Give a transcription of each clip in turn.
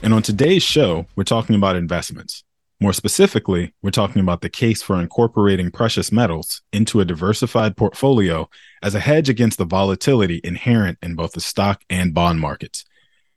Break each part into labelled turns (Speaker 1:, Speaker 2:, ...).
Speaker 1: And on today's show, we're talking about investments. More specifically, we're talking about the case for incorporating precious metals into a diversified portfolio as a hedge against the volatility inherent in both the stock and bond markets.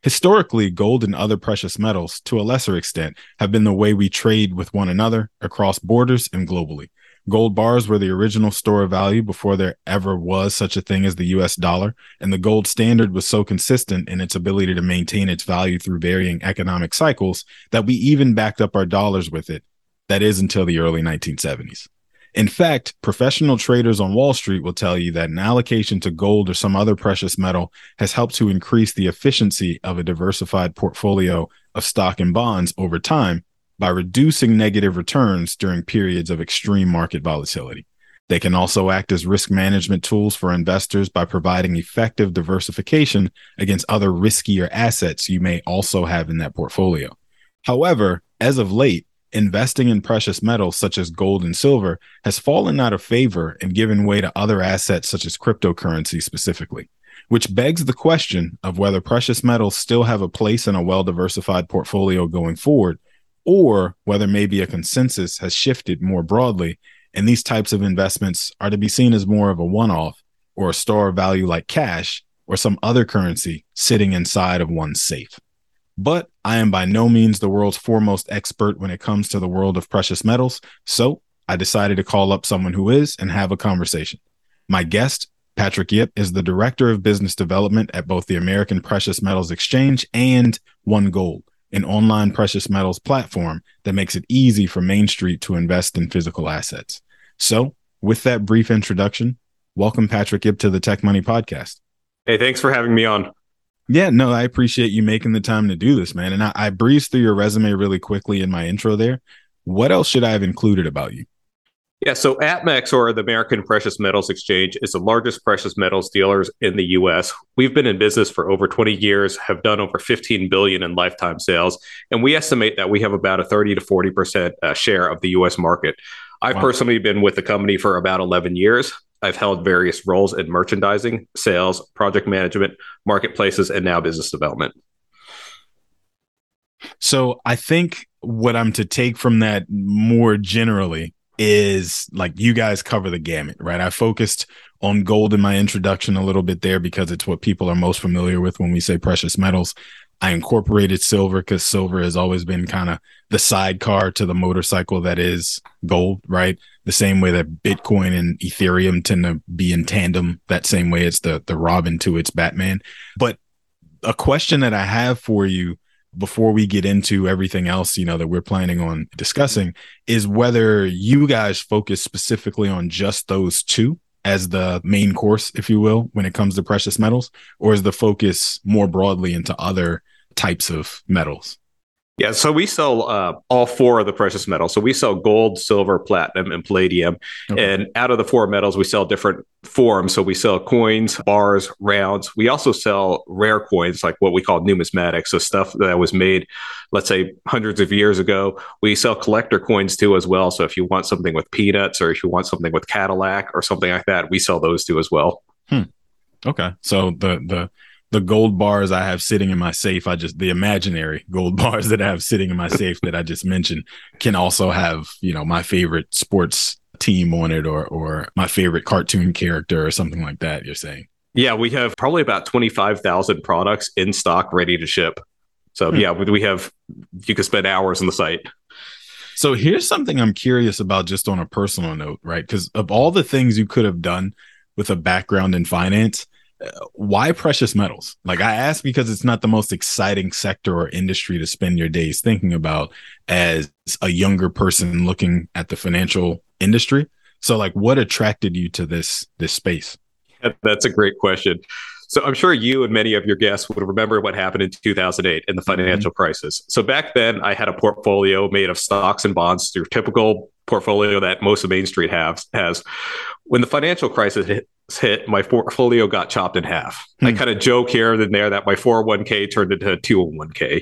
Speaker 1: Historically, gold and other precious metals, to a lesser extent, have been the way we trade with one another across borders and globally. Gold bars were the original store of value before there ever was such a thing as the US dollar, and the gold standard was so consistent in its ability to maintain its value through varying economic cycles that we even backed up our dollars with it. That is until the early 1970s. In fact, professional traders on Wall Street will tell you that an allocation to gold or some other precious metal has helped to increase the efficiency of a diversified portfolio of stock and bonds over time by reducing negative returns during periods of extreme market volatility. They can also act as risk management tools for investors by providing effective diversification against other riskier assets you may also have in that portfolio. However, as of late, investing in precious metals such as gold and silver has fallen out of favor and given way to other assets such as cryptocurrency specifically, which begs the question of whether precious metals still have a place in a well diversified portfolio going forward or whether maybe a consensus has shifted more broadly and these types of investments are to be seen as more of a one off or a store of value like cash or some other currency sitting inside of one's safe. But I am by no means the world's foremost expert when it comes to the world of precious metals, so I decided to call up someone who is and have a conversation. My guest, Patrick Yip, is the Director of Business Development at both the American Precious Metals Exchange and One Gold an online precious metals platform that makes it easy for Main Street to invest in physical assets. So, with that brief introduction, welcome Patrick Yip to the Tech Money Podcast.
Speaker 2: Hey, thanks for having me on.
Speaker 1: Yeah, no, I appreciate you making the time to do this, man. And I, I breezed through your resume really quickly in my intro there. What else should I have included about you?
Speaker 2: Yeah, so APMEX or the American Precious Metals Exchange is the largest precious metals dealers in the US. We've been in business for over 20 years, have done over 15 billion in lifetime sales, and we estimate that we have about a 30 to 40% uh, share of the US market. I've wow. personally been with the company for about 11 years. I've held various roles in merchandising, sales, project management, marketplaces, and now business development.
Speaker 1: So I think what I'm to take from that more generally is like you guys cover the gamut, right? I focused on gold in my introduction a little bit there because it's what people are most familiar with when we say precious metals. I incorporated silver because silver has always been kind of the sidecar to the motorcycle that is gold, right? The same way that Bitcoin and Ethereum tend to be in tandem, that same way it's the the Robin to its Batman. But a question that I have for you before we get into everything else, you know, that we're planning on discussing is whether you guys focus specifically on just those two as the main course, if you will, when it comes to precious metals, or is the focus more broadly into other types of metals?
Speaker 2: Yeah, so we sell uh, all four of the precious metals. So we sell gold, silver, platinum, and palladium. Okay. And out of the four metals, we sell different forms. So we sell coins, bars, rounds. We also sell rare coins, like what we call numismatics, So stuff that was made, let's say, hundreds of years ago. We sell collector coins too, as well. So if you want something with peanuts or if you want something with Cadillac or something like that, we sell those too as well.
Speaker 1: Hmm. Okay. So the the the gold bars I have sitting in my safe, I just the imaginary gold bars that I have sitting in my safe that I just mentioned can also have, you know, my favorite sports team on it or or my favorite cartoon character or something like that, you're saying.
Speaker 2: Yeah, we have probably about 25,000 products in stock ready to ship. So, hmm. yeah, we have you could spend hours on the site.
Speaker 1: So, here's something I'm curious about just on a personal note, right? Cuz of all the things you could have done with a background in finance, why precious metals? Like I ask because it's not the most exciting sector or industry to spend your days thinking about as a younger person looking at the financial industry. So like what attracted you to this this space?
Speaker 2: That's a great question. So I'm sure you and many of your guests would remember what happened in 2008 in the mm-hmm. financial mm-hmm. crisis. So back then I had a portfolio made of stocks and bonds, through typical portfolio that most of Main Street has has. When the financial crisis hit, hit, my portfolio got chopped in half. Mm. I hmm. kind of joke here and there that my 401k turned into a 201k.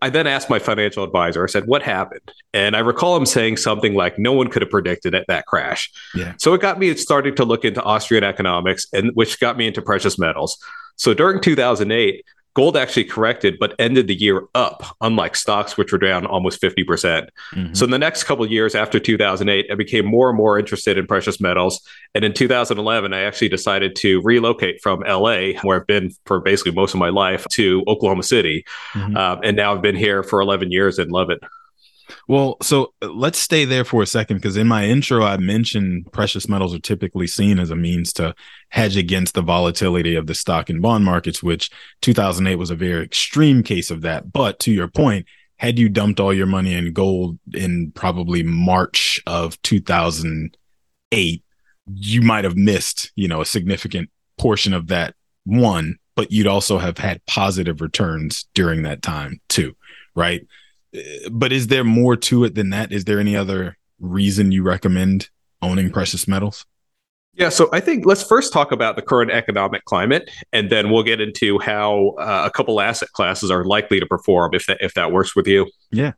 Speaker 2: I then asked my financial advisor, I said, What happened? And I recall him saying something like, No one could have predicted it, that crash. Yeah. So it got me starting to look into Austrian economics, and which got me into precious metals. So during 2008, gold actually corrected but ended the year up unlike stocks which were down almost 50%. Mm hmm so in the next couple of years after 2008 i became more and more interested in precious metals. And in 2011 i actually decided to relocate from la where i've been for basically most of my life to oklahoma city. Mm-hmm. um, and now i've been here for 11 years and love it
Speaker 1: well, so uh, let's stay there for a second because in my intro, I mentioned precious metals are typically seen as a means to hedge against the volatility of the stock and bond markets, which 2008 was a very extreme case of that. But to your point, had you dumped all your money in gold in probably March of 2008, you might have missed, you know, a significant portion of that one, but you'd also have had positive returns during that time too, right? But is there more to it than that? Is there any other reason you recommend owning precious metals?
Speaker 2: Yeah, so I think let's first talk about the current economic climate, and then we'll get into how uh, a couple asset classes are likely to perform if that if that works with you.
Speaker 1: Yeah.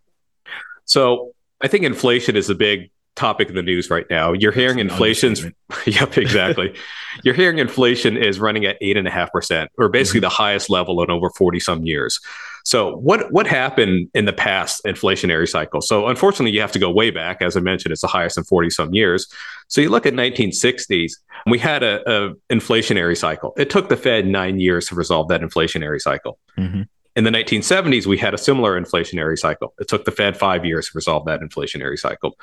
Speaker 2: So I think inflation is a big topic in the news right now. You're hearing inflation's yep, exactly. You're hearing inflation is running at eight and a half percent, or basically mm-hmm. the highest level in over 40 some years. So what what happened in the past inflationary cycle? So unfortunately, you have to go way back. As I mentioned, it's the highest in 40 some years. So you look at 1960s, we had a, a inflationary cycle. It took the Fed nine years to resolve that inflationary cycle. Mm-hmm. In the 1970s, we had a similar inflationary cycle. It took the Fed five years to resolve that inflationary cycle.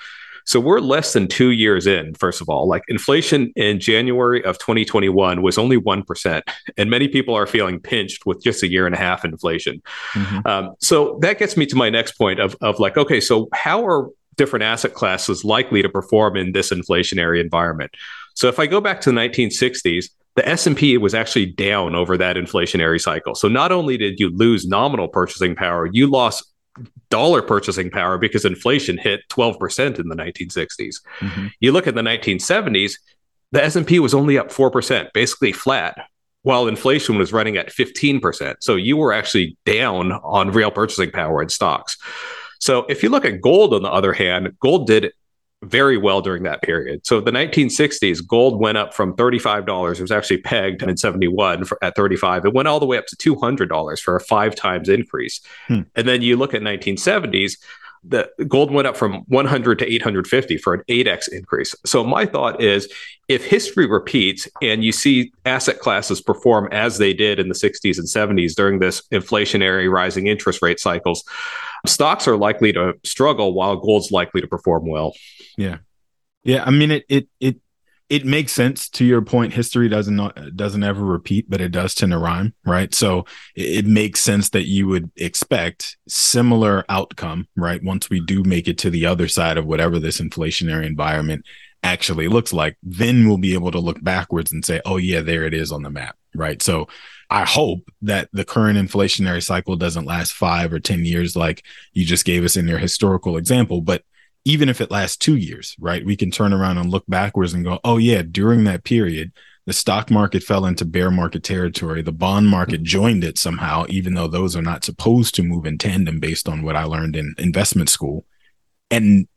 Speaker 2: So we're less than two years in, first of all. Like inflation in January of 2021 was only 1%. And many people are feeling pinched with just a year and a half inflation. Mm-hmm. Um, so that gets me to my next point of, of like, okay, so how are different asset classes likely to perform in this inflationary environment? So if I go back to the 1960s, the S&P was actually down over that inflationary cycle. So not only did you lose nominal purchasing power, you lost dollar purchasing power because inflation hit 12% in the 1960s. Mm-hmm. You look at the 1970s, the S&P was only up 4%, basically flat, while inflation was running at 15%. So you were actually down on real purchasing power in stocks. So if you look at gold on the other hand, gold did very well during that period. So the 1960s, gold went up from $35. It was actually pegged in 71 for, at 35. It went all the way up to $200 for a five times increase. Hmm. And then you look at 1970s, the gold went up from 100 to 850 for an 8x increase. So my thought is if history repeats and you see asset classes perform as they did in the 60s and 70s during this inflationary rising interest rate cycles, stocks are likely to struggle while gold's likely to perform well.
Speaker 1: Yeah. Yeah, I mean it it it it makes sense to your point history doesn't not, doesn't ever repeat but it does tend to rhyme right so it, it, makes sense that you would expect similar outcome right once we do make it to the other side of whatever this inflationary environment actually looks like, then we'll be able to look backwards and say, oh, yeah, there it is on the map. Right. So I hope that the current inflationary cycle doesn't last five or 10 years like you just gave us in your historical example. But even if it lasts two years, right, we can turn around and look backwards and go, oh, yeah, during that period, the stock market fell into bear market territory. The bond market joined it somehow, even though those are not supposed to move in tandem based on what I learned in investment school. And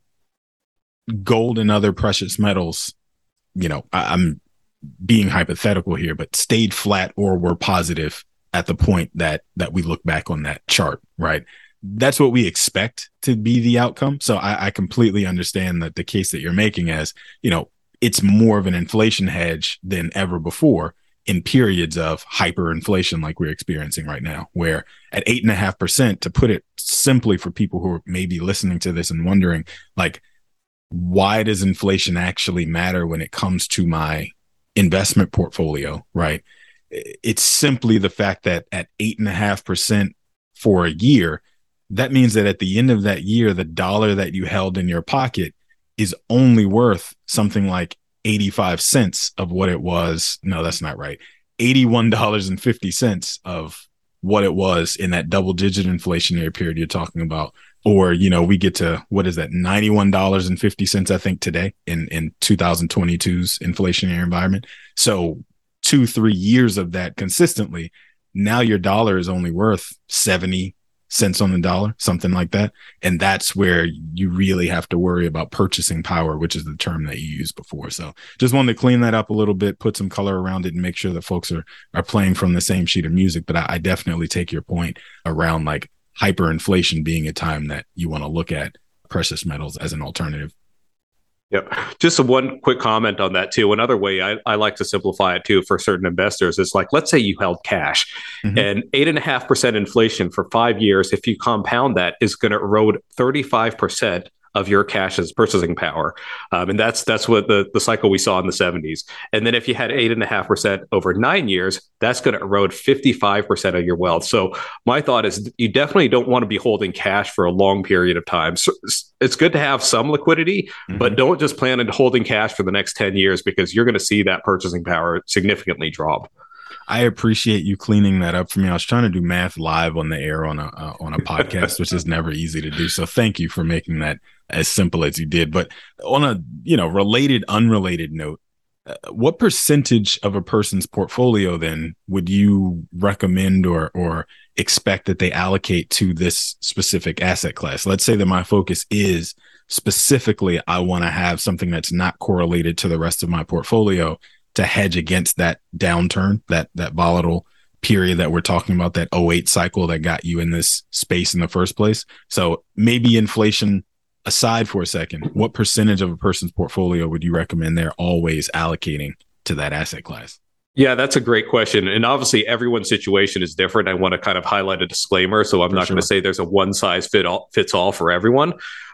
Speaker 1: gold and other precious metals, you know, I, am being hypothetical here, but stayed flat or were positive at the point that that we look back on that chart, right? That's what we expect to be the outcome. So I, I completely understand that the case that you're making as, you know, it's more of an inflation hedge than ever before in periods of hyperinflation like we're experiencing right now, where at eight and a half percent, to put it simply for people who are maybe listening to this and wondering, like, why does inflation actually matter when it comes to my investment portfolio? Right. It's simply the fact that at eight and a half percent for a year, that means that at the end of that year, the dollar that you held in your pocket is only worth something like 85 cents of what it was. No, that's not right. $81.50 of what it was in that double digit inflationary period you're talking about. Or, you know, we get to what is that, $91.50, I think, today in, in 2022's inflationary environment. So two, three years of that consistently, now your dollar is only worth 70, cents on the dollar, something like that. And that's where you really have to worry about purchasing power, which is the term that you used before. So just wanted to clean that up a little bit, put some color around it and make sure that folks are are playing from the same sheet of music. But I, I definitely take your point around like hyperinflation being a time that you want to look at precious metals as an alternative.
Speaker 2: Yep. Just one quick comment on that too. Another way I, I like to simplify it too for certain investors is like, let's say you held cash mm-hmm. and eight and a half percent inflation for five years. If you compound that is going to erode 35% of your cash's purchasing power. Um, and that's that's what the, the cycle we saw in the 70s. And then if you had eight and a half percent over nine years, that's going to erode 55% of your wealth. So my thought is you definitely don't want to be holding cash for a long period of time. So it's good to have some liquidity, mm-hmm. but don't just plan on holding cash for the next 10 years because you're going to see that purchasing power significantly drop.
Speaker 1: I appreciate you cleaning that up for me. I was trying to do math live on the air on a uh, on a podcast, which is never easy to do. So thank you for making that as simple as you did. But on a you know related, unrelated note, uh, what percentage of a person's portfolio then would you recommend or or expect that they allocate to this specific asset class? Let's say that my focus is specifically I want to have something that's not correlated to the rest of my portfolio to hedge against that downturn, that that volatile period that we're talking about, that 08 cycle that got you in this space in the first place. So maybe inflation aside for a second, what percentage of a person's portfolio would you recommend they're always allocating to that asset class?
Speaker 2: Yeah, that's a great question. And obviously, everyone's situation is different. I want to kind of highlight a disclaimer. So I'm for not sure. going to say there's a one size fit all, fits all for everyone.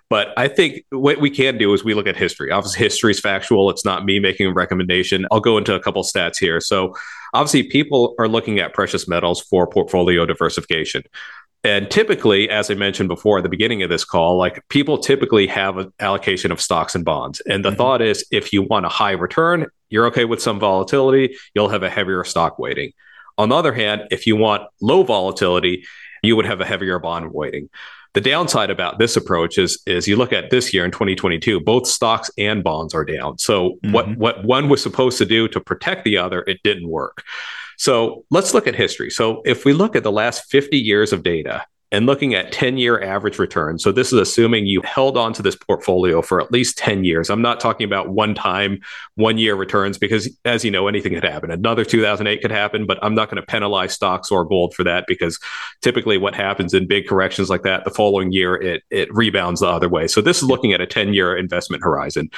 Speaker 2: But I think what we can do is we look at history. Obviously, history is factual. It's not me making a recommendation. I'll go into a couple stats here. So, obviously, people are looking at precious metals for portfolio diversification. And typically, as I mentioned before at the beginning of this call, like people typically have an allocation of stocks and bonds. And the mm-hmm. thought is if you want a high return, you're okay with some volatility, you'll have a heavier stock weighting. On the other hand, if you want low volatility, you would have a heavier bond weighting. The downside about this approach is is you look at this year in 2022, both stocks and bonds are down. So mm-hmm. what what one was supposed to do to protect the other, it didn't work. So let's look at history. So if we look at the last 50 years of data and looking at 10 year average return. So this is assuming you held on to this portfolio for at least 10 years. I'm not talking about one time, one year returns, because as you know, anything could happen. Another 2008 could happen, but I'm not going to penalize stocks or gold for that because typically what happens in big corrections like that, the following year, it, it rebounds the other way. So this is looking at a 10 year investment horizon.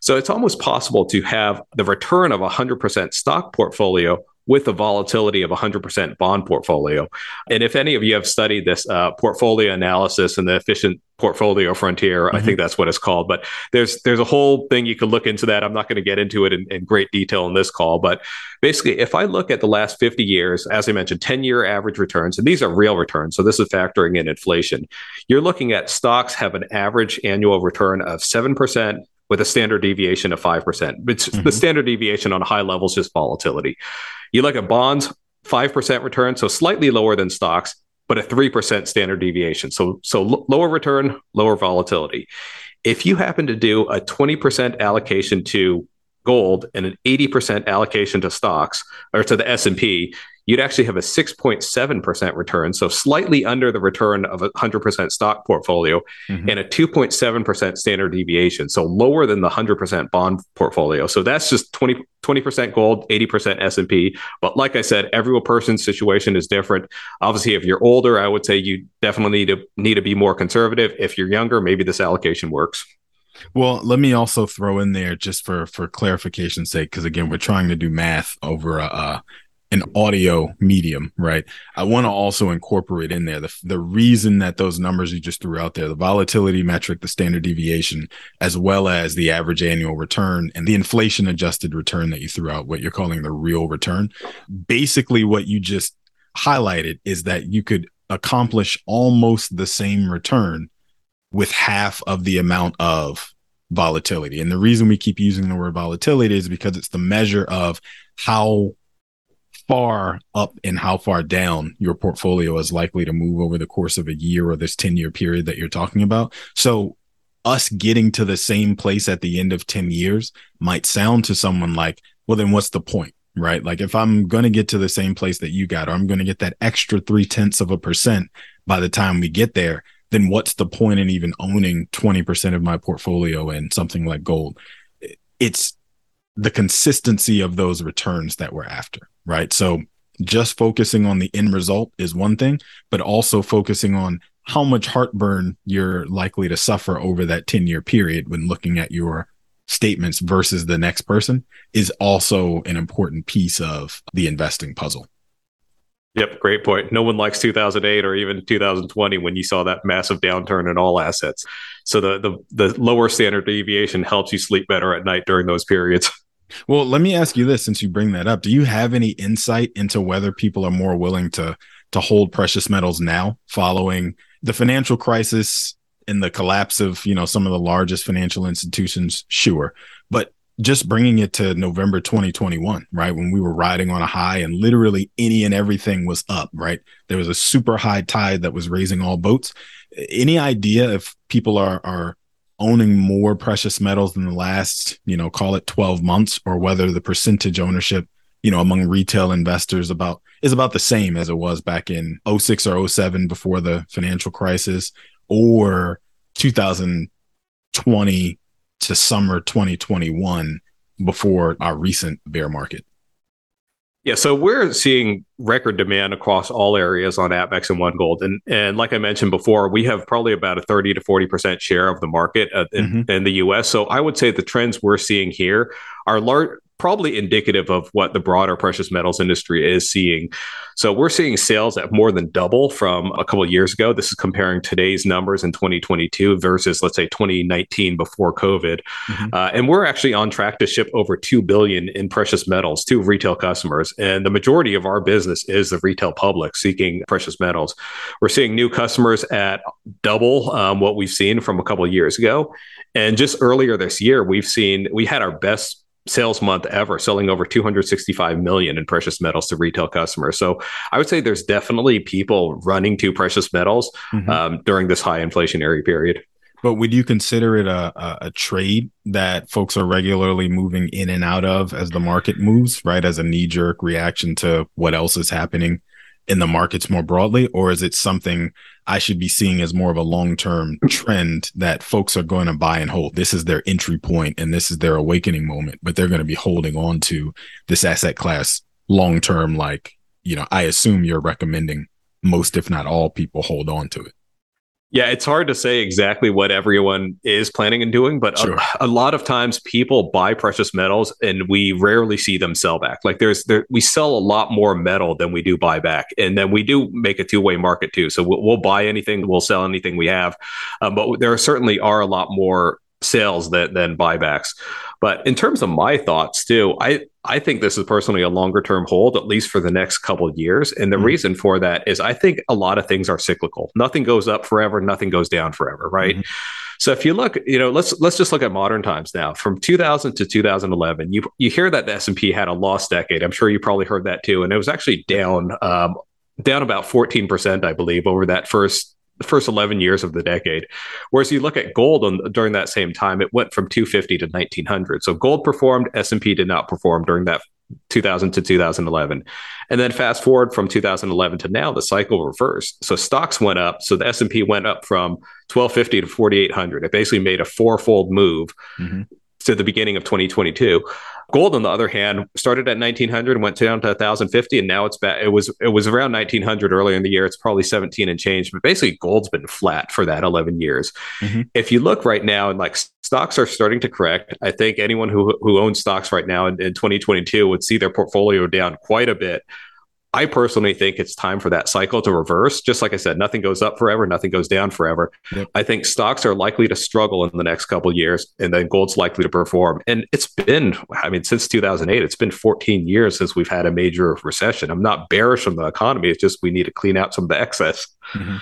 Speaker 2: So it's almost possible to have the return of a 100% stock portfolio with the volatility of 100% bond portfolio. And if any of you have studied this uh, portfolio analysis and the efficient portfolio frontier, mm-hmm. I think that's what it's called. But there's there's a whole thing you could look into that. I'm not going to get into it in, in, great detail in this call, but basically, if I look at the last 50 years, as I mentioned, 10 year average returns, and these are real returns, so this is factoring in inflation. You're looking at stocks have an average annual return of seven percent with a standard deviation of 5%. It's mm-hmm. the standard deviation on high levels, just volatility. You look at bonds, 5% return, so slightly lower than stocks, but a 3% standard deviation. So, so l- lower return, lower volatility. If you happen to do a 20% allocation to gold and an 80% allocation to stocks or to the S&P, you'd actually have a 6.7% return, so slightly under the return of a 100% stock portfolio, mm-hmm. and a 2.7% standard deviation, so lower than the 100% bond portfolio. So that's just 20, 20% gold, 80% S&P. But like I said, every person's situation is different. Obviously, if you're older, I would say you definitely need to need to be more conservative. If you're younger, maybe this allocation works.
Speaker 1: Well, let me also throw in there just for for clarification's sake, because again, we're trying to do math over a, an audio medium, right? I want to also incorporate in there the, the reason that those numbers you just threw out there, the volatility metric, the standard deviation, as well as the average annual return and the inflation adjusted return that you threw out, what you're calling the real return. Basically, what you just highlighted is that you could accomplish almost the same return with half of the amount of volatility. And the reason we keep using the word volatility is because it's the measure of how far up and how far down your portfolio is likely to move over the course of a year or this 10 year period that you're talking about. So us getting to the same place at the end of 10 years might sound to someone like, well, then what's the point? Right. Like if I'm going to get to the same place that you got, or I'm going to get that extra three tenths of a percent by the time we get there, then what's the point in even owning 20% of my portfolio in something like gold? It's the consistency of those returns that we're after right? So just focusing on the end result is one thing, but also focusing on how much heartburn you're likely to suffer over that 10 year period when looking at your statements versus the next person is also an important piece of the investing puzzle.
Speaker 2: Yep, great point. No one likes 2008 or even 2020 when you saw that massive downturn in all assets. So the the the lower standard deviation helps you sleep better at night during those periods.
Speaker 1: Well, let me ask you this since you bring that up. Do you have any insight into whether people are more willing to to hold precious metals now following the financial crisis and the collapse of, you know, some of the largest financial institutions? Sure. But just bringing it to November 2021, right? When we were riding on a high and literally any and everything was up, right? There was a super high tide that was raising all boats. Any idea if people are are owning more precious metals in the last, you know, call it 12 months or whether the percentage ownership, you know, among retail investors about is about the same as it was back in 06 or 07 before the financial crisis or 2020 to summer 2021 before our recent bear market.
Speaker 2: Yeah, so we're seeing record demand across all areas on APMEX and One Gold, and and like I mentioned before, we have probably about a thirty to forty percent share of the market uh, in, mm-hmm. in, the U.S. So I would say the trends we're seeing here are large, probably indicative of what the broader precious metals industry is seeing. So we're seeing sales at more than double from a couple of years ago. This is comparing today's numbers in 2022 versus let's say 2019 before COVID. Mm-hmm. Uh, and we're actually on track to ship over 2 billion in precious metals to retail customers. And the majority of our business is the retail public seeking precious metals. We're seeing new customers at double um, what we've seen from a couple of years ago. And just earlier this year, we've seen we had our best sales month ever, selling over 265 million in precious metals to retail customers. So I would say there's definitely people running to precious metals mm-hmm. um, during this high inflationary period.
Speaker 1: But would you consider it a, a, a, trade that folks are regularly moving in and out of as the market moves, right? As a knee jerk reaction to what else is happening in the markets more broadly? Or is it something I should be seeing as more of a long term trend that folks are going to buy and hold. This is their entry point and this is their awakening moment, but they're going to be holding on to this asset class long term. Like, you know, I assume you're recommending most, if not all people hold on to it.
Speaker 2: Yeah, it's hard to say exactly what everyone is planning and doing, but sure. a, a, lot of times people buy precious metals and we rarely see them sell back. Like there's there we sell a lot more metal than we do buy back, and then we do make a two way market too. So we'll, we'll, buy anything, we'll sell anything we have, um, but there certainly are a lot more sales than than buybacks. But in terms of my thoughts too, I I think this is personally a longer term hold, at least for the next couple of years. And the mm-hmm. reason for that is I think a lot of things are cyclical. Nothing goes up forever, nothing goes down forever, right? Mm-hmm. So if you look, you know, let's let's just look at modern times now. From 2000 to 2011, you you hear that the S&P had a lost decade. I'm sure you probably heard that too, and it was actually down um, down about 14 percent, I believe, over that first the first 11 years of the decade. Whereas you look at gold on, during that same time, it went from 250 to 1900. So gold performed, S&P did not perform during that 2000 to 2011 and then fast forward from 2011 to now the cycle reversed so stocks went up so the s&p went up from 1250 to 4800 it basically made a fourfold move mm-hmm. to the beginning of 2022 Gold, on the other hand, started at 1900 and went down to 1050, and now it's back. It was it was around 1900 earlier in the year. It's probably 17 and change, but basically, gold's been flat for that 11 years. Mm-hmm. If you look right now, and like stocks are starting to correct, I think anyone who who owns stocks right now in, in 2022 would see their portfolio down quite a bit I personally think it's time for that cycle to reverse. Just like I said, nothing goes up forever, nothing goes down forever. Yep. I think stocks are likely to struggle in the next couple years, and then gold's likely to perform. And it's been, I mean, since 2008, it's been 14 years since we've had a major recession. I'm not bearish on the economy. It's just we need to clean out some of the excess.
Speaker 1: Mm-hmm.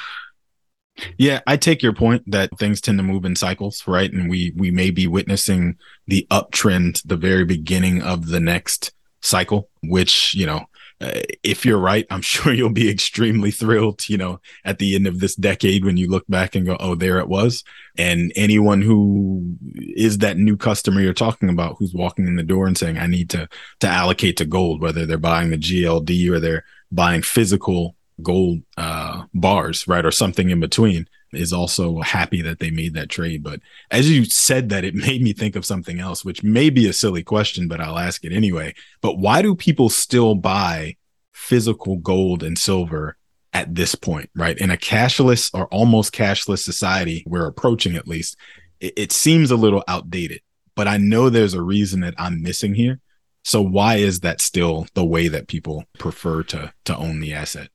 Speaker 1: Yeah, I take your point that things tend to move in cycles, right? And we we may be witnessing the uptrend, the very beginning of the next cycle, which you know if you're right, I'm sure you'll be extremely thrilled, you know, at the end of this decade when you look back and go, oh, there it was. And anyone who is that new customer you're talking about who's walking in the door and saying, I need to to allocate to gold, whether they're buying the GLD or they're buying physical gold uh, bars, right, or something in between, is also happy that they made that trade. But as you said that, it made me think of something else, which may be a silly question, but I'll ask it anyway. But why do people still buy physical gold and silver at this point, right? In a cashless or almost cashless society, we're approaching at least, it, it seems a little outdated. But I know there's a reason that I'm missing here. So why is that still the way that people prefer to to own the asset?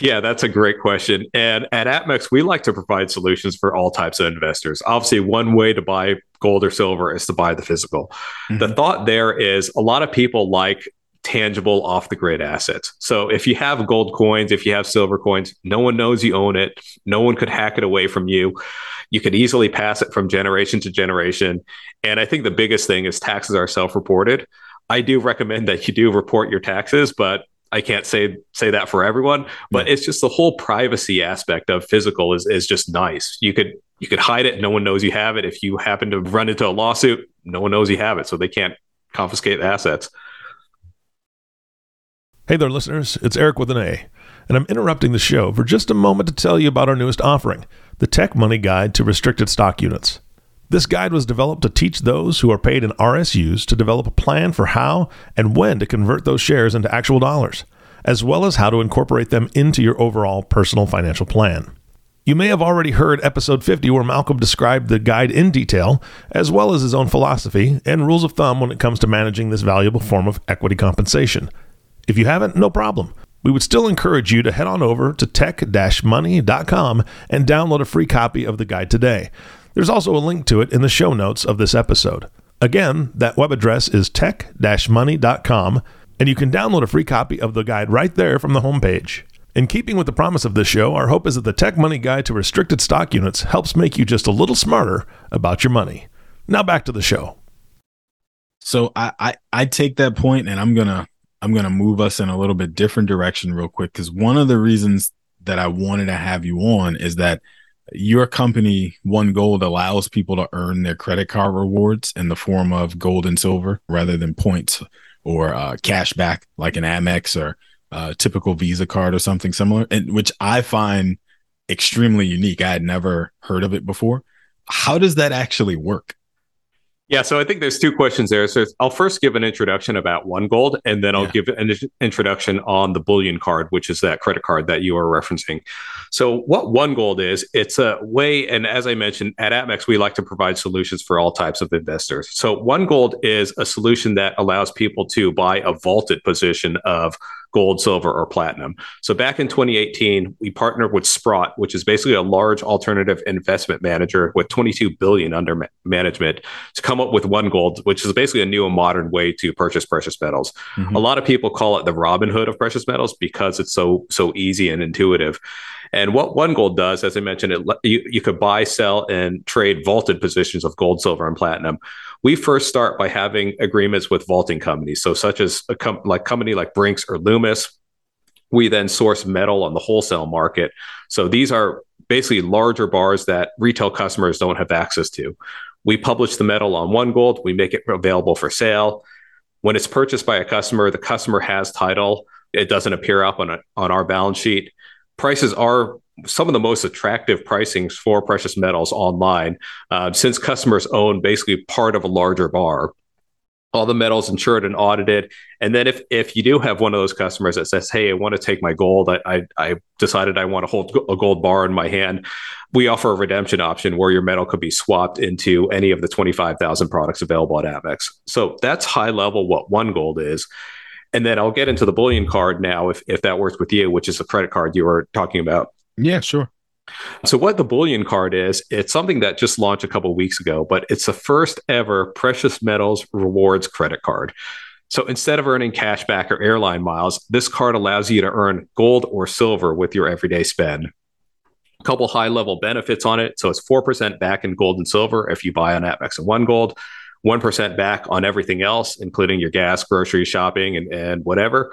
Speaker 2: Yeah, that's a great question. And at APMEX, we like to provide solutions for all types of investors. Obviously, one way to buy gold or silver is to buy the physical. Mm-hmm. The thought there is a lot of people like tangible off the grid assets. So if you have gold coins, if you have silver coins, no one knows you own it. No one could hack it away from you. You could easily pass it from generation to generation. And I think the biggest thing is taxes are self reported. I do recommend that you do report your taxes, but I can't say say that for everyone, but it's just the whole privacy aspect of physical is is just nice. You could you could hide it, no one knows you have it. If you happen to run into a lawsuit, no one knows you have it, so they can't confiscate assets.
Speaker 3: Hey there, listeners. It's Eric with an A, and I'm interrupting the show for just a moment to tell you about our newest offering, the Tech Money Guide to Restricted Stock Units. This guide was developed to teach those who are paid in RSUs to develop a plan for how and when to convert those shares into actual dollars, as well as how to incorporate them into your overall personal financial plan. You may have already heard episode 50 where Malcolm described the guide in detail, as well as his own philosophy and rules of thumb when it comes to managing this valuable form of equity compensation. If you haven't, no problem. We would still encourage you to head on over to tech-money.com and download a free copy of the guide today. There's also a link to it in the show notes of this episode. Again, that web address is tech-money.com, and you can download a free copy of the guide right there from the homepage. In keeping with the promise of this show, our hope is that the Tech Money Guide to Restricted Stock Units helps make you just a little smarter about your money. Now back to the show.
Speaker 1: So I, I, I take that point and I'm gonna I'm gonna move us in a little bit different direction real quick because one of the reasons that I wanted to have you on is that your company, One Gold, allows people to earn their credit card rewards in the form of gold and silver rather than points or uh, cash back like an Amex or a typical Visa card or something similar, and which I find extremely unique. I had never heard of it before. How does that actually work?
Speaker 2: Yeah, so I think there's two questions there. So I'll first give an introduction about One Gold, and then I'll yeah. give an introduction on the bullion card, which is that credit card that you are referencing. So what One Gold is, it's a way, and as I mentioned, at APMEX, we like to provide solutions for all types of investors. So One Gold is a solution that allows people to buy a vaulted position of gold, silver, or platinum. So back in 2018, we partnered with Sprott, which is basically a large alternative investment manager with 22 billion under ma- management, to come up with One Gold, which is basically a new and modern way to purchase precious metals. Mm-hmm. A lot of people call it the Robin Hood of precious metals because it's so so easy and intuitive. And what One Gold does, as I mentioned, it you, you could buy, sell, and trade vaulted positions of gold, silver, and platinum. We first start by having agreements with vaulting companies, so such as a com- like company like Brinks or Loomis. We then source metal on the wholesale market. So these are basically larger bars that retail customers don't have access to. We publish the metal on One Gold. We make it available for sale. When it's purchased by a customer, the customer has title. It doesn't appear up on a, on our balance sheet. Prices are some of the most attractive pricings for precious metals online, uh, since customers own basically part of a larger bar all the metals insured and audited. And then if if you do have one of those customers that says, "Hey, I want to take my gold. I I, I decided I want to hold a gold bar in my hand," we offer a redemption option where your metal could be swapped into any of the twenty five thousand products available at APMEX. So that's high level what one gold is. And then I'll get into the bullion card now, if if that works with you, which is a credit card you were talking about.
Speaker 1: Yeah, sure.
Speaker 2: So, what the bullion card is, it's something that just launched a couple weeks ago, but it's the first ever precious metals rewards credit card. So, instead of earning cash back or airline miles, this card allows you to earn gold or silver with your everyday spend. A couple high level benefits on it. So, it's 4% back in gold and silver if you buy on APMEX and One Gold. 1% back on everything else, including your gas, grocery shopping, and, and whatever.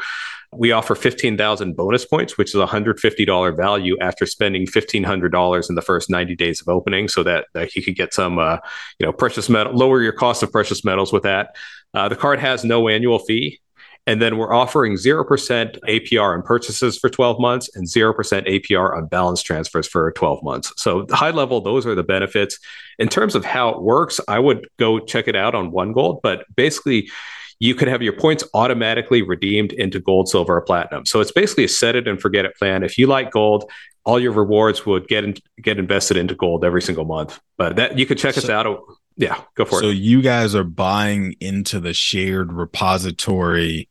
Speaker 2: We offer 15,000 bonus points, which is $150 value after spending $1,500 in the first 90 days of opening so that, that you could get some, uh, you know, precious metal, lower your cost of precious metals with that. Uh, the card has no annual fee. And then we're offering 0% APR on purchases for 12 months and 0% APR on balance transfers for 12 months. So, high level, those are the benefits. In terms of how it works, I would go check it out on One Gold. But basically, you could have your points automatically redeemed into gold, silver, or platinum. So it's basically a set it and forget it plan. If you like gold, all your rewards would get in, get invested into gold every single month. But that you could check so, us out. Yeah, go for
Speaker 1: so
Speaker 2: it.
Speaker 1: So you guys are buying into the shared repository.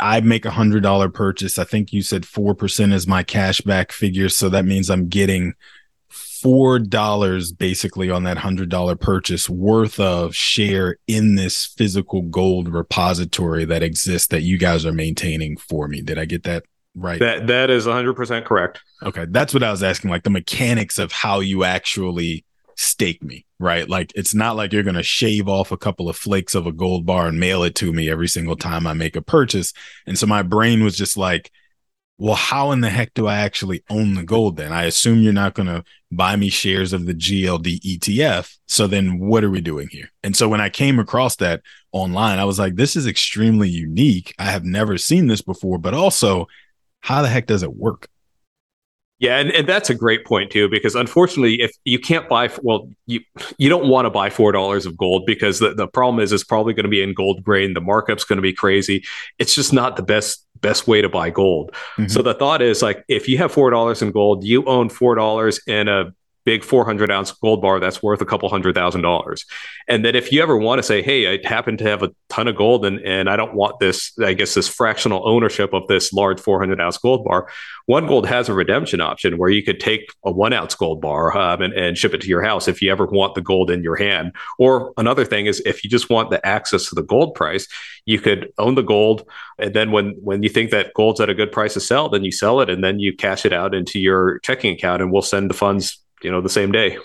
Speaker 1: I make a hundred dollar purchase. I think you said four percent is my cashback figure, so that means I'm getting four dollars basically on that hundred dollar purchase worth of share in this physical gold repository that exists that you guys are maintaining for me. Did I get that right?
Speaker 2: That that is hundred percent correct.
Speaker 1: Okay, that's what I was asking. Like the mechanics of how you actually stake me, right? Like it's not like you're gonna shave off a couple of flakes of a gold bar and mail it to me every single time I make a purchase. And so my brain was just like well, how in the heck do I actually own the gold then? I assume you're not going to buy me shares of the GLD ETF. So then what are we doing here? And so when I came across that online, I was like, this is extremely unique. I have never seen this before, but also, how the heck does it work?
Speaker 2: Yeah, and, and that's a great point too, because unfortunately, if you can't buy, well, you you don't want to buy four dollars of gold because the, the problem is it's probably going to be in gold grain. The markup's going to be crazy. It's just not the best best way to buy gold. Mm-hmm. So the thought is like if you have four dollars in gold, you own four dollars in a big 400 ounce gold bar that's worth a couple hundred thousand dollars. And then if you ever want to say, hey, I happen to have a ton of gold and, and I don't want this, I guess, this fractional ownership of this large 400 ounce gold bar, One Gold has a redemption option where you could take a one ounce gold bar um, and, and ship it to your house if you ever want the gold in your hand. Or another thing is if you just want the access to the gold price, you could own the gold. And then when, when you think that gold's at a good price to sell, then you sell it and then you cash it out into your checking account and we'll send the funds you know the same day.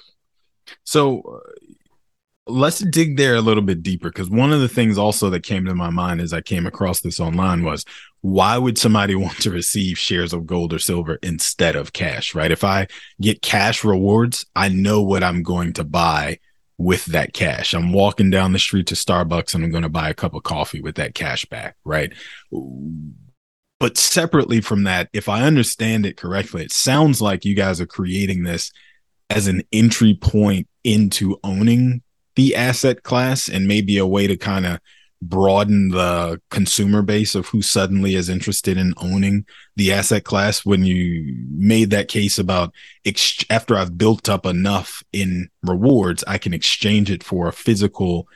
Speaker 1: So uh, let's dig there a little bit deeper because one of the things also that came to my mind as I came across this online was why would somebody want to receive shares of gold or silver instead of cash, right? If I get cash rewards, I know what I'm going to buy with that cash. I'm walking down the street to Starbucks and I'm going to buy a cup of coffee with that cash back, right? But separately from that, if I understand it correctly, it sounds like you guys are creating this as an entry point into owning the asset class and maybe a way to kind of broaden the consumer base of who suddenly is interested in owning the asset class when you made that case about ex- after I've built up enough in rewards, I can exchange it for a physical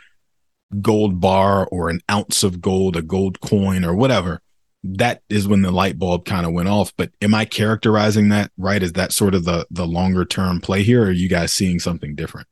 Speaker 1: gold bar or an ounce of gold, a gold coin or whatever that is when the light bulb kind of went off. But am I characterizing that right? Is that sort of the the longer term play here? Or are you guys seeing something different?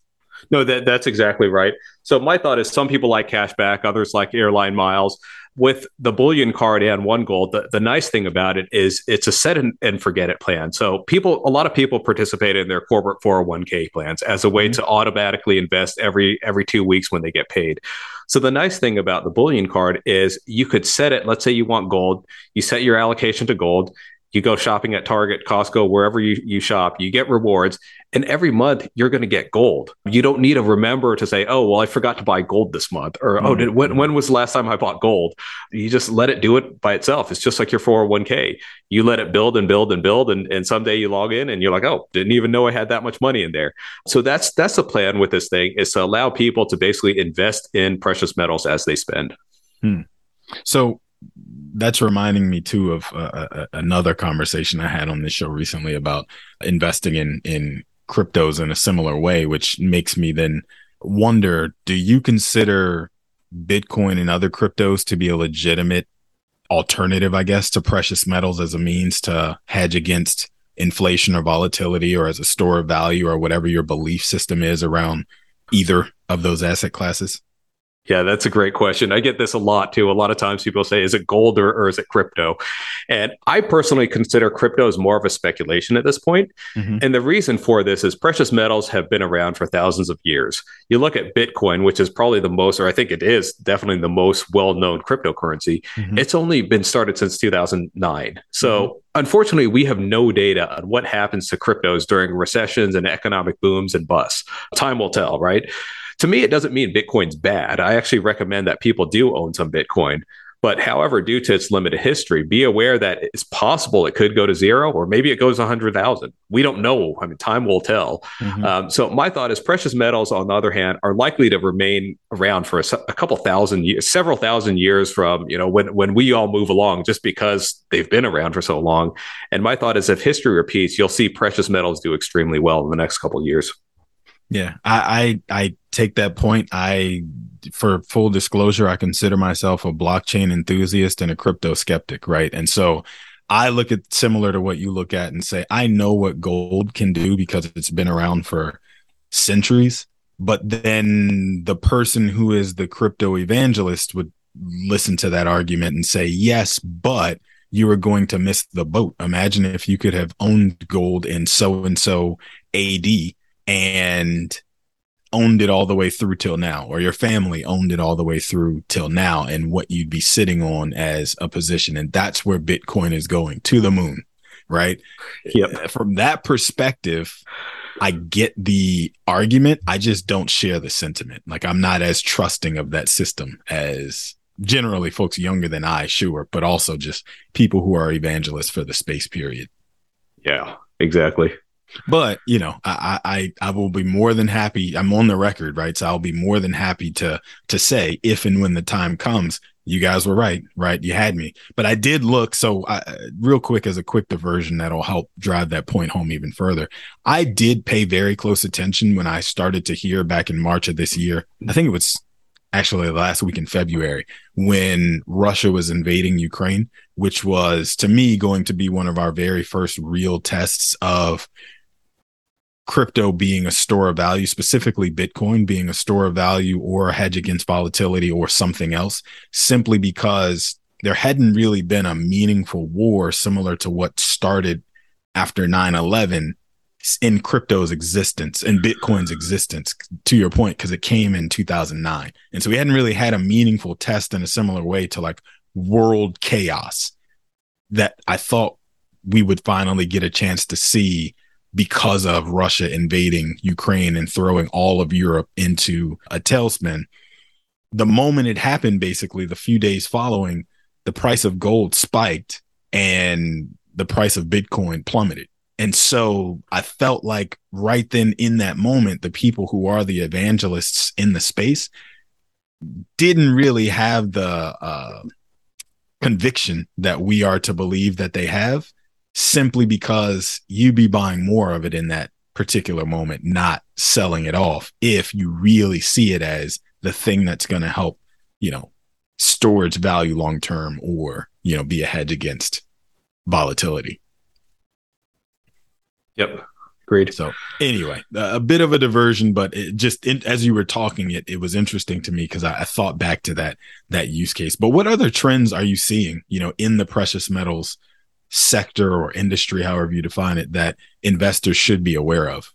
Speaker 2: No, that that's exactly right. So my thought is some people like cashback, others like airline miles. With the bullion card and one gold, the, the nice thing about it is it's a set and, and forget it plan. So people, a lot of people participate in their corporate 401k plans as a way mm-hmm. to automatically invest every every two weeks when they get paid. So the nice thing about the bullion card is you could set it. Let's say you want gold, you set your allocation to gold, you go shopping at Target, Costco, wherever you, you shop, you get rewards. And every month you're going to get gold. You don't need to remember to say, oh, well, I forgot to buy gold this month. Or, oh, did, when, when was the last time I bought gold? You just let it do it by itself. It's just like your 401k. You let it build and build and build. And, and someday you log in and you're like, oh, didn't even know I had that much money in there. So that's that's the plan with this thing is to allow people to basically invest in precious metals as they spend.
Speaker 1: Hmm. So that's reminding me too of uh, uh, uh, another conversation I had on this show recently about investing in in cryptos in a similar way, which makes me then wonder: Do you consider Bitcoin and other cryptos to be a legitimate alternative, I guess, to precious metals as a means to hedge against inflation or volatility, or as a store of value, or whatever your belief system is around either of those asset classes?
Speaker 2: Yeah, that's a great question. I get this a lot too. A lot of times people say, is it gold or, or is it crypto? And I personally consider crypto as more of a speculation at this point. Mm-hmm. And the reason for this is precious metals have been around for thousands of years. You look at Bitcoin, which is probably the most, or I think it is definitely the most well known cryptocurrency. Mm-hmm. It's only been started since 2009. So, mm-hmm. Unfortunately, we have no data on what happens to cryptos during recessions and economic booms and busts. Time will tell, right? To me, it doesn't mean Bitcoin's bad. I actually recommend that people do own some Bitcoin. But however, due to its limited history, be aware that it's possible it could go to zero or maybe it goes 100,000. We don't know. I mean, time will tell. Mm-hmm. Um, so, my thought is precious metals, on the other hand, are likely to remain around for a, a, couple thousand years, several thousand years from, you know, when, when we all move along, just because they've been around for so long. And my thought is if history repeats, you'll see precious metals do extremely well in the next couple years.
Speaker 1: Yeah, I, I, I take that point. I, for full disclosure, I consider myself a blockchain enthusiast and a crypto skeptic, right? And so I look at similar to what you look at and say, I know what gold can do because it's been around for centuries. But then the person who is the crypto evangelist would listen to that argument and say, yes, but you are going to miss the boat. Imagine if you could have owned gold in so and so AD and owned it all the way through till now, or your family owned it all the way through till now, and what you'd be sitting on as a position. And that's where Bitcoin is going to the moon, right?
Speaker 2: Yep.
Speaker 1: Uh, from that perspective, I get the argument. I just don't share the sentiment. Like I'm not as trusting of that system as generally folks younger than I, sure, but also just people who are evangelists for the space period.
Speaker 2: Yeah, exactly.
Speaker 1: But you know, I, I I will be more than happy. I'm on the record, right? So I'll be more than happy to to say if and when the time comes, you guys were right, right? You had me. But I did look. So I, uh, real quick, as a quick diversion, that'll help drive that point home even further. I did pay very close attention when I started to hear back in March of this year. I think it was actually last week in February when Russia was invading Ukraine, which was to me going to be one of our very first real tests of crypto being a store of value, specifically Bitcoin being a store of value or a hedge against volatility or something else, simply because there hadn't really been a meaningful war similar to what started after 9 11 in crypto's existence and Bitcoin's existence, to your point, because it came in 2009. And so we hadn't really had a meaningful test in a similar way to like world chaos that I thought we would finally get a chance to see because of Russia invading Ukraine and throwing all of Europe into a tailspin. The moment it happened, basically, the few days following, the price of gold spiked and the price of Bitcoin plummeted. And so I felt like right then in that moment, the people who are the evangelists in the space didn't really have the uh, conviction that we are to believe that they have simply because you be buying more of it in that particular moment, not selling it off if you really see it as the thing that's going to help, you know, storage value long term or, you know, be a hedge against volatility.
Speaker 2: Yep. Agreed.
Speaker 1: So anyway, a bit of a diversion, but it just in, as you were talking, it it was interesting to me because I, I, thought back to that that use case. But what other trends are you seeing, you know, in the precious metals sector or industry, however you define it, that investors should be aware of?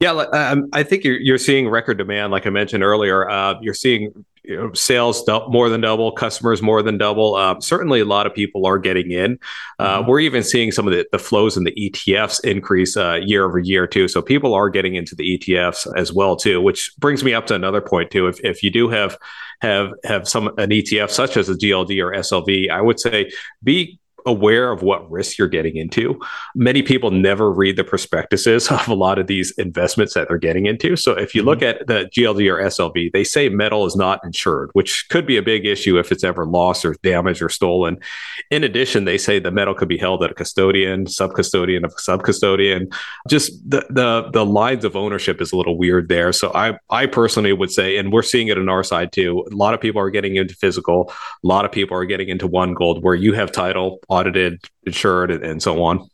Speaker 2: Yeah, um, I think you're you're seeing record demand, like I mentioned earlier. Uh, you're seeing you know, sales more than double, customers more than double. Uh, certainly, a lot of people are getting in. Uh, mm-hmm. We're even seeing some of the, the flows in the ETFs increase uh, year over year too. So people are getting into the ETFs as well too. Which brings me up to another point too. If if you do have have have some an ETF such as a GLD or SLV, I would say be aware of what risks you're getting into. Many people never read the prospectuses of a lot of these investments that they're getting into. So if you mm-hmm. look at the GLD or SLV, they say metal is not insured, which could be a big issue if it's ever lost or damaged or stolen. In addition, they say the metal could be held at a custodian, sub-custodian of a sub-custodian. Just the the the lines of ownership is a little weird there. So I I personally would say, and we're seeing it on our side too. A lot of people are getting into physical. A lot of people are getting into one gold, where you have title audited, insured, and, so on.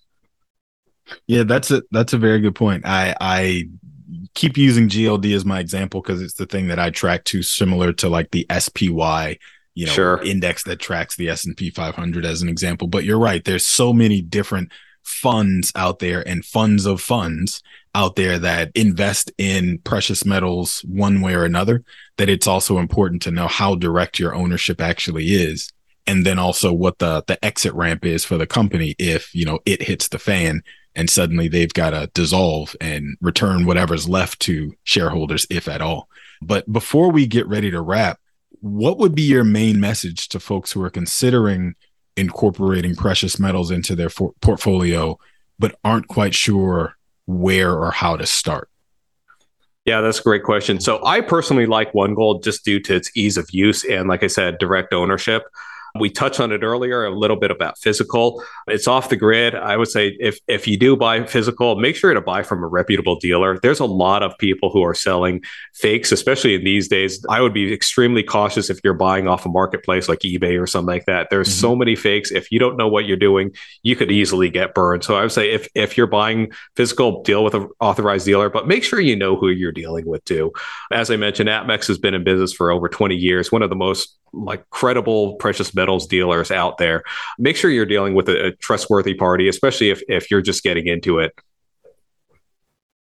Speaker 1: Yeah, that's a that's a very good point. I I keep using GLD as my example because it's the thing that I track to, similar to like the SPY, you know, sure. index that tracks the S and P 500 as an example. But you're right. There's so many different funds out there and funds of funds out there that invest in precious metals one way or another that it's also important to know how direct your ownership actually is and then also what the the exit ramp is for the company if you know it hits the fan and suddenly they've got to dissolve and return whatever's left to shareholders if at all but before we get ready to wrap what would be your main message to folks who are considering incorporating precious metals into their for- portfolio but aren't quite sure where or how to start
Speaker 2: yeah, that's a great question. So I personally like One Gold just due to its ease of use and, like I said, direct ownership. We touched on it earlier a little bit about physical. It's off the grid. I would say if if you do buy physical, make sure to buy from a reputable dealer. There's a lot of people who are selling fakes, especially in these days. I would be extremely cautious if you're buying off a marketplace like eBay or something like that. There's mm-hmm. so many fakes. If you don't know what you're doing, you could easily get burned. So I would say if if you're buying physical, deal with an authorized dealer, but make sure you know who you're dealing with too. As I mentioned, APMEX has been in business for over 20 years. One of the most like credible precious metals dealers out there. Make sure you're dealing with a, a trustworthy party, especially if if you're just getting into it.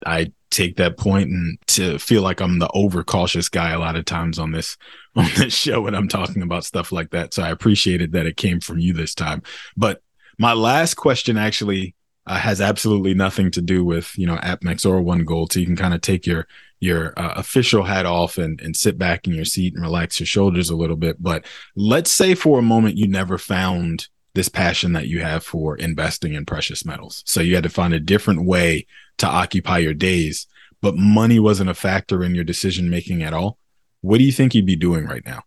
Speaker 1: I take that point and to feel like I'm the overcautious guy a lot of times on this on this show when I'm talking about stuff like that. So I appreciated that it came from you this time. But my last question actually uh, has absolutely nothing to do with you know APMEX or One Gold. So you can kind of take your your uh, official hat off and, and sit back in your seat and relax your shoulders a little bit. But let's say for a moment you never found this passion that you have for investing in precious metals. So you had to find a different way to occupy your days, but money wasn't a factor in your decision making at all. What do you think you'd be doing right now?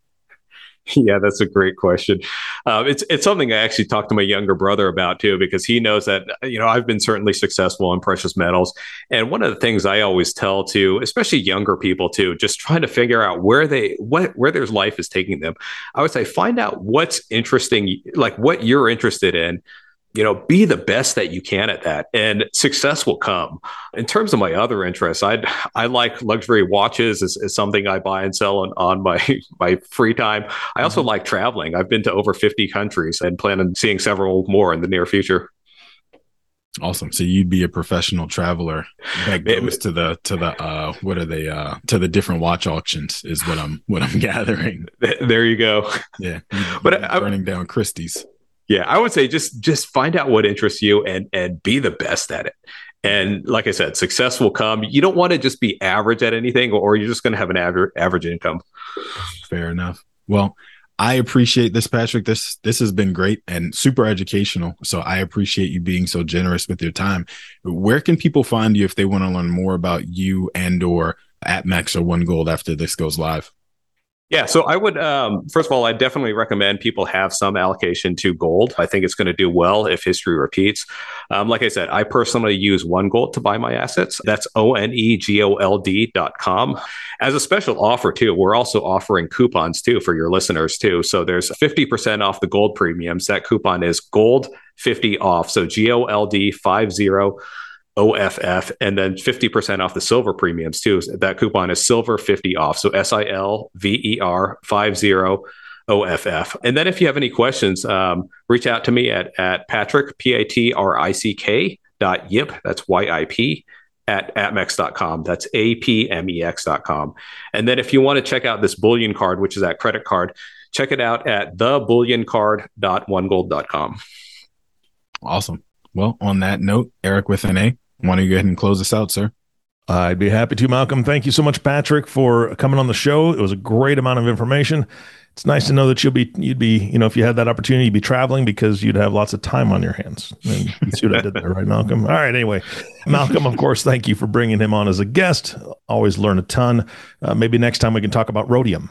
Speaker 2: Yeah, that's a great question. Uh, it's it's something I actually talked to my younger brother about too, because he knows that you know I've been certainly successful in precious metals, and one of the things I always tell to, especially younger people too, just trying to figure out where they what where their life is taking them. I would say find out what's interesting, like what you're interested in, you know be the best that you can at that and success will come in terms of my other interests i i like luxury watches is, is something i buy and sell on, on my my free time i also mm-hmm. like traveling i've been to over 50 countries and plan on seeing several more in the near future
Speaker 1: Awesome. So you'd be a professional traveler that goes to the to the uh what are they uh to the different watch auctions is what I'm what I'm gathering.
Speaker 2: There you go.
Speaker 1: Yeah. But I, burning down Christie's
Speaker 2: yeah i would say just just find out what interests you and and be the best at it. And like i said success will come. You don't want to just be average at anything or you're just going to have an average average income.
Speaker 1: Fair enough. Well i appreciate this patrick. This this has been great and super educational so i appreciate you being so generous with your time. Where can people find you if they want to learn more about you and or APMEX or one gold after this goes live
Speaker 2: yeah, so I would um, first of all, I definitely recommend people have some allocation to gold. I think it's going to do well if history repeats. Um, like I said, I personally use One Gold to buy my assets. That's O N E G O L D dot com. As a special offer too, we're also offering coupons too for your listeners too. So there's 50% off the gold premiums. That coupon is gold 50 off. So G O L D 50 OFF, and then 50% off the silver premiums too. That coupon is silver 50 off. So S I L V E R 50 OFF. And then if you have any questions, um, reach out to me at, at Patrick, P A T R I C K dot yip. That's Y I P at apmex.com. That's A-P-M-E-X.com. And then if you want to check out this bullion card, which is that credit card, check it out at thebullion.onegold.com.
Speaker 1: Awesome. Well, on that note, Eric with an A, why don't you go ahead and close us out, sir?
Speaker 3: I'd be happy to, Malcolm. Thank you so much, Patrick, for coming on the show. It was a great amount of information. It's nice to know that you'll be, you'd be, you know, if you had that opportunity, you'd be traveling because you'd have lots of time on your hands. And you see what I did there, right, Malcolm? All right. Anyway, Malcolm, of course, thank you for bringing him on as a guest. Always learn a ton. Uh, maybe next time we can talk about rhodium.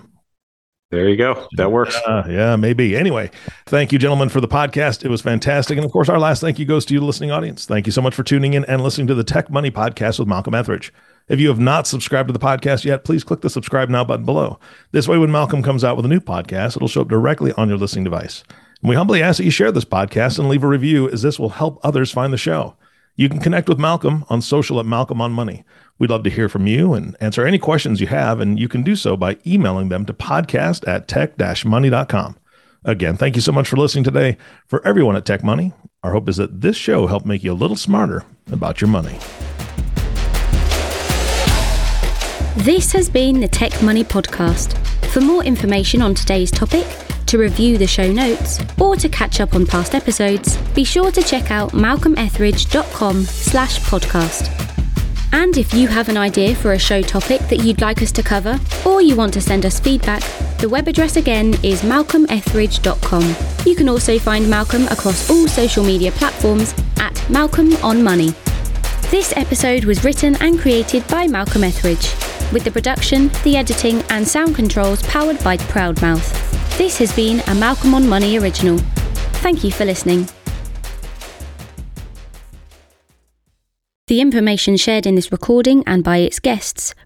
Speaker 2: There you go. That works.
Speaker 3: Uh, yeah, maybe. Anyway, thank you, gentlemen, for the podcast. It was fantastic. And of course, our last thank you goes to you, the listening audience. Thank you so much for tuning in and listening to the Tech Money Podcast with Malcolm Ethridge. If you have not subscribed to the podcast yet, please click the subscribe now button below. This way, when Malcolm comes out with a new podcast, it'll show up directly on your listening device. And we humbly ask that you share this podcast and leave a review, as this will help others find the show. You can connect with Malcolm on social at Malcolm on Money. We'd love to hear from you and answer any questions you have, and you can do so by emailing them to podcast at tech-money.com. Again, thank you so much for listening today. For everyone at Tech Money, our hope is that this show helped make you a little smarter about your money.
Speaker 4: This has been the Tech Money Podcast. For more information on today's topic, to review the show notes, or to catch up on past episodes, be sure to check out malcolmethridge.com slash podcast. And if you have an idea for a show topic that you'd like us to cover, or you want to send us feedback, the web address again is malcolmethridge.com. You can also find Malcolm across all social media platforms at Malcolm on Money. This episode was written and created by Malcolm Ethridge, with the production, the editing, and sound controls powered by Proudmouth. This has been a Malcolm on Money original. Thank you for listening. The information shared in this recording and by its guests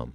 Speaker 5: com.